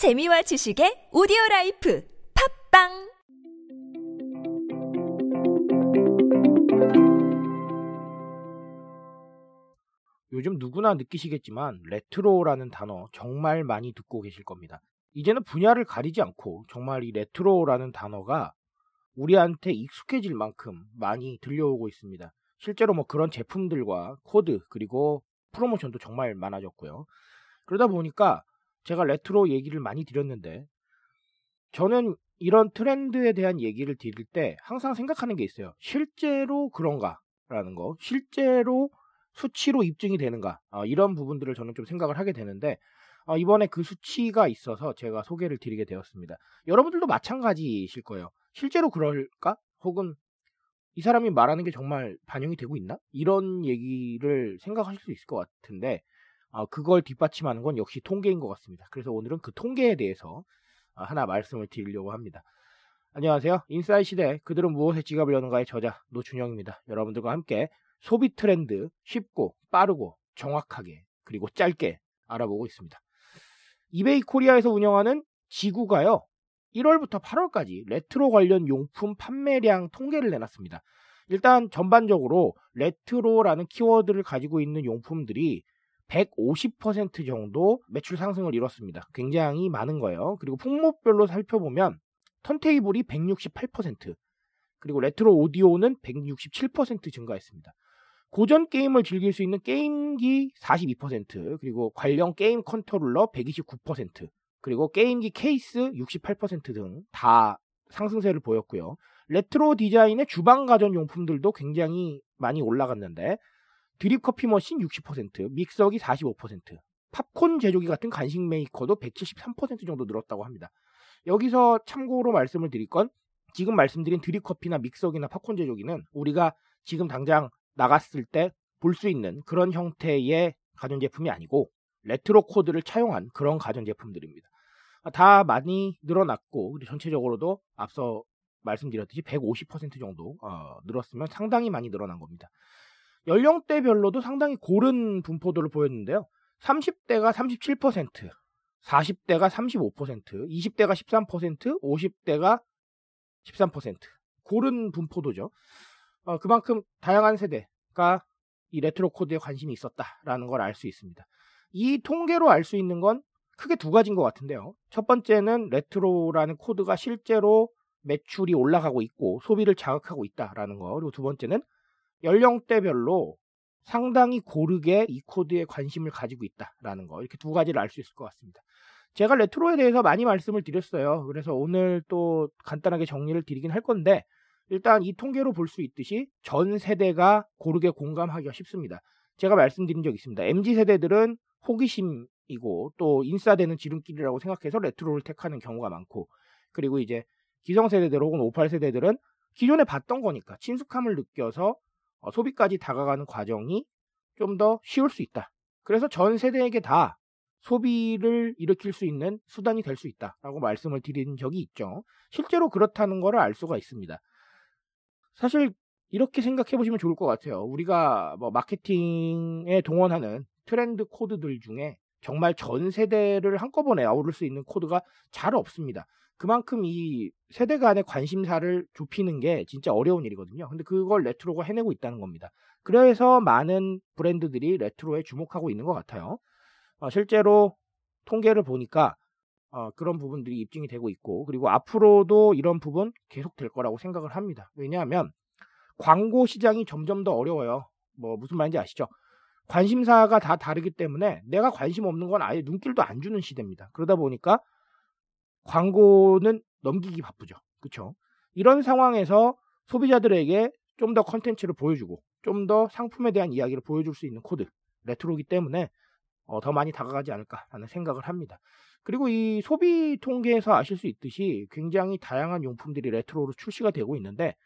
재미와 지식의 오디오 라이프 팟빵 요즘 누구나 느끼시겠지만 레트로라는 단어 정말 많이 듣고 계실 겁니다. 이제는 분야를 가리지 않고 정말 이 레트로라는 단어가 우리한테 익숙해질 만큼 많이 들려오고 있습니다. 실제로 뭐 그런 제품들과 코드 그리고 프로모션도 정말 많아졌고요. 그러다 보니까 제가 레트로 얘기를 많이 드렸는데 저는 이런 트렌드에 대한 얘기를 드릴 때 항상 생각하는 게 있어요. 실제로 그런가라는 거, 실제로 수치로 입증이 되는가 어, 이런 부분들을 저는 좀 생각을 하게 되는데 어, 이번에 그 수치가 있어서 제가 소개를 드리게 되었습니다. 여러분들도 마찬가지실 거예요. 실제로 그럴까? 혹은 이 사람이 말하는 게 정말 반영이 되고 있나? 이런 얘기를 생각하실 수 있을 것 같은데 어, 그걸 뒷받침하는 건 역시 통계인 것 같습니다. 그래서 오늘은 그 통계에 대해서 어, 하나 말씀을 드리려고 합니다. 안녕하세요. 인사이 시대 그들은 무엇에 지갑을 여는가의 저자 노준영입니다. 여러분들과 함께 소비 트렌드 쉽고 빠르고 정확하게 그리고 짧게 알아보고 있습니다. 이베이 코리아에서 운영하는 지구가요. 1월부터 8월까지 레트로 관련 용품 판매량 통계를 내놨습니다. 일단 전반적으로 레트로라는 키워드를 가지고 있는 용품들이 150% 정도 매출 상승을 이뤘습니다. 굉장히 많은 거예요. 그리고 품목별로 살펴보면 턴테이블이 168%, 그리고 레트로 오디오는 167% 증가했습니다. 고전 게임을 즐길 수 있는 게임기 42%, 그리고 관련 게임 컨트롤러 129%, 그리고 게임기 케이스 68%등 다 상승세를 보였고요. 레트로 디자인의 주방 가전 용품들도 굉장히 많이 올라갔는데 드립 커피 머신 60%, 믹서기 45%, 팝콘 제조기 같은 간식 메이커도 173% 정도 늘었다고 합니다. 여기서 참고로 말씀을 드릴 건 지금 말씀드린 드립 커피나 믹서기나 팝콘 제조기는 우리가 지금 당장 나갔을 때 볼 수 있는 그런 형태의 가전제품이 아니고 레트로 코드를 차용한 그런 가전제품들입니다. 다 많이 늘어났고 전체적으로도 앞서 말씀드렸듯이 150% 정도 어, 늘었으면 상당히 많이 늘어난 겁니다. 연령대별로도 상당히 고른 분포도를 보였는데요. 30대가 37%, 40대가 35%, 20대가 13%, 50대가 13%. 고른 분포도죠. 어, 그만큼 다양한 세대가 이 레트로 코드에 관심이 있었다라는 걸 알 수 있습니다. 이 통계로 알 수 있는 건 크게 두 가지인 것 같은데요. 첫 번째는 레트로라는 코드가 실제로 매출이 올라가고 있고 소비를 자극하고 있다라는 거. 그리고 두 번째는 연령대별로 상당히 고르게 이 코드에 관심을 가지고 있다라는 거. 이렇게 두 가지를 알 수 있을 것 같습니다. 제가 레트로에 대해서 많이 말씀을 드렸어요. 그래서 오늘 또 간단하게 정리를 드리긴 할 건데 일단 이 통계로 볼 수 있듯이 전 세대가 고르게 공감하기가 쉽습니다. 제가 말씀드린 적 있습니다. MZ 세대들은 호기심이고 또 인싸되는 지름길이라고 생각해서 레트로를 택하는 경우가 많고 그리고 이제 기성세대들 혹은 58세대들은 기존에 봤던 거니까 친숙함을 느껴서 어, 소비까지 다가가는 과정이 좀 더 쉬울 수 있다. 그래서 전 세대에게 다 소비를 일으킬 수 있는 수단이 될 수 있다라고 말씀을 드린 적이 있죠. 실제로 그렇다는 것을 알 수가 있습니다. 사실 이렇게 생각해 보시면 좋을 것 같아요. 우리가 뭐 마케팅에 동원하는 트렌드 코드들 중에 정말 전 세대를 한꺼번에 아우를 수 있는 코드가 잘 없습니다. 그만큼 이 세대 간의 관심사를 좁히는 게 진짜 어려운 일이거든요. 근데 그걸 레트로가 해내고 있다는 겁니다. 그래서 많은 브랜드들이 레트로에 주목하고 있는 것 같아요. 어, 실제로 통계를 보니까 어, 그런 부분들이 입증이 되고 있고 그리고 앞으로도 이런 부분 계속 될 거라고 생각을 합니다. 왜냐하면 광고 시장이 점점 더 어려워요. 뭐 무슨 말인지 아시죠? 관심사가 다 다르기 때문에 내가 관심 없는 건 아예 눈길도 안 주는 시대입니다. 그러다 보니까 광고는 넘기기 바쁘죠. 그렇죠? 이런 상황에서 소비자들에게 좀 더 컨텐츠를 보여주고 좀 더 상품에 대한 이야기를 보여줄 수 있는 코드 레트로기 때문에 어, 더 많이 다가가지 않을까라는 생각을 합니다. 그리고 이 소비 통계에서 아실 수 있듯이 굉장히 다양한 용품들이 레트로로 출시가 되고 있는데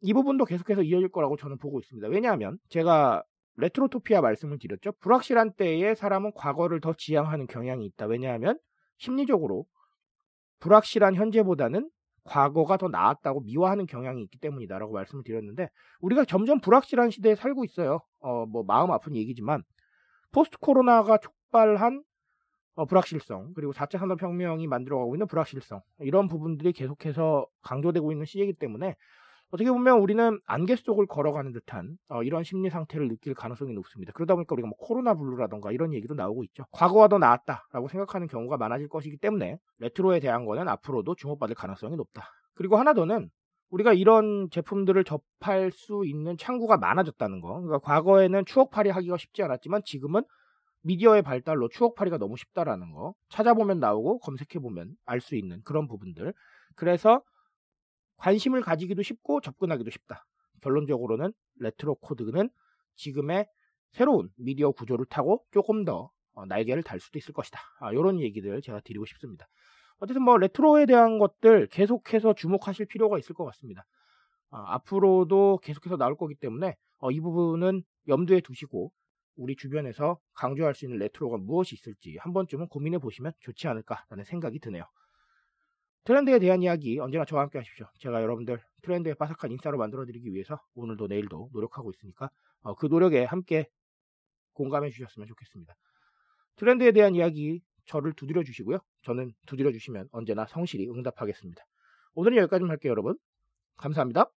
이 부분도 계속해서 이어질 거라고 저는 보고 있습니다. 왜냐하면 제가 retrotopia 말씀을 드렸죠. 불확실한 때에 사람은 과거를 더 지향하는 경향이 있다. 왜냐하면 심리적으로 불확실한 현재보다는 과거가 더 나았다고 미화하는 경향이 있기 때문이다라고 말씀을 드렸는데 우리가 점점 불확실한 시대에 살고 있어요. 어, 뭐 마음 아픈 얘기지만 포스트 코로나가 촉발한 어, 불확실성 그리고 4차 산업혁명이 만들어가고 있는 불확실성 이런 부분들이 계속해서 강조되고 있는 시기이기 때문에 어떻게 보면 우리는 안개 속을 걸어가는 듯한 어, 이런 심리 상태를 느낄 가능성이 높습니다. 그러다 보니까 우리가 뭐 코로나 블루라던가 이런 얘기도 나오고 있죠. 과거가 더 나았다라고 생각하는 경우가 많아질 것이기 때문에 레트로에 대한 거는 앞으로도 주목받을 가능성이 높다. 그리고 하나 더는 우리가 이런 제품들을 접할 수 있는 창구가 많아졌다는 거. 그러니까 과거에는 추억팔이 하기가 쉽지 않았지만 지금은 미디어의 발달로 추억팔이가 너무 쉽다라는 거. 찾아보면 나오고 검색해보면 알 수 있는 그런 부분들. 그래서 관심을 가지기도 쉽고 접근하기도 쉽다. 결론적으로는 레트로 코드는 지금의 새로운 미디어 구조를 타고 조금 더 어, 날개를 달 수도 있을 것이다. 아, 이런 얘기들 제가 드리고 싶습니다. 어쨌든 뭐 레트로에 대한 것들 계속해서 주목하실 필요가 있을 것 같습니다. 아, 앞으로도 계속해서 나올 거기 때문에 어, 이 부분은 염두에 두시고 우리 주변에서 강조할 수 있는 레트로가 무엇이 있을지 한 번쯤은 고민해 보시면 좋지 않을까라는 생각이 드네요. 트렌드에 대한 이야기 언제나 저와 함께 하십시오. 제가 여러분들 트렌드에 바삭한 인싸로 만들어드리기 위해서 오늘도 내일도 노력하고 있으니까 어, 그 노력에 함께 공감해 주셨으면 좋겠습니다. 트렌드에 대한 이야기 저를 두드려 주시고요. 저는 두드려 주시면 언제나 성실히 응답하겠습니다. 오늘은 여기까지만 할게요, 여러분. 감사합니다.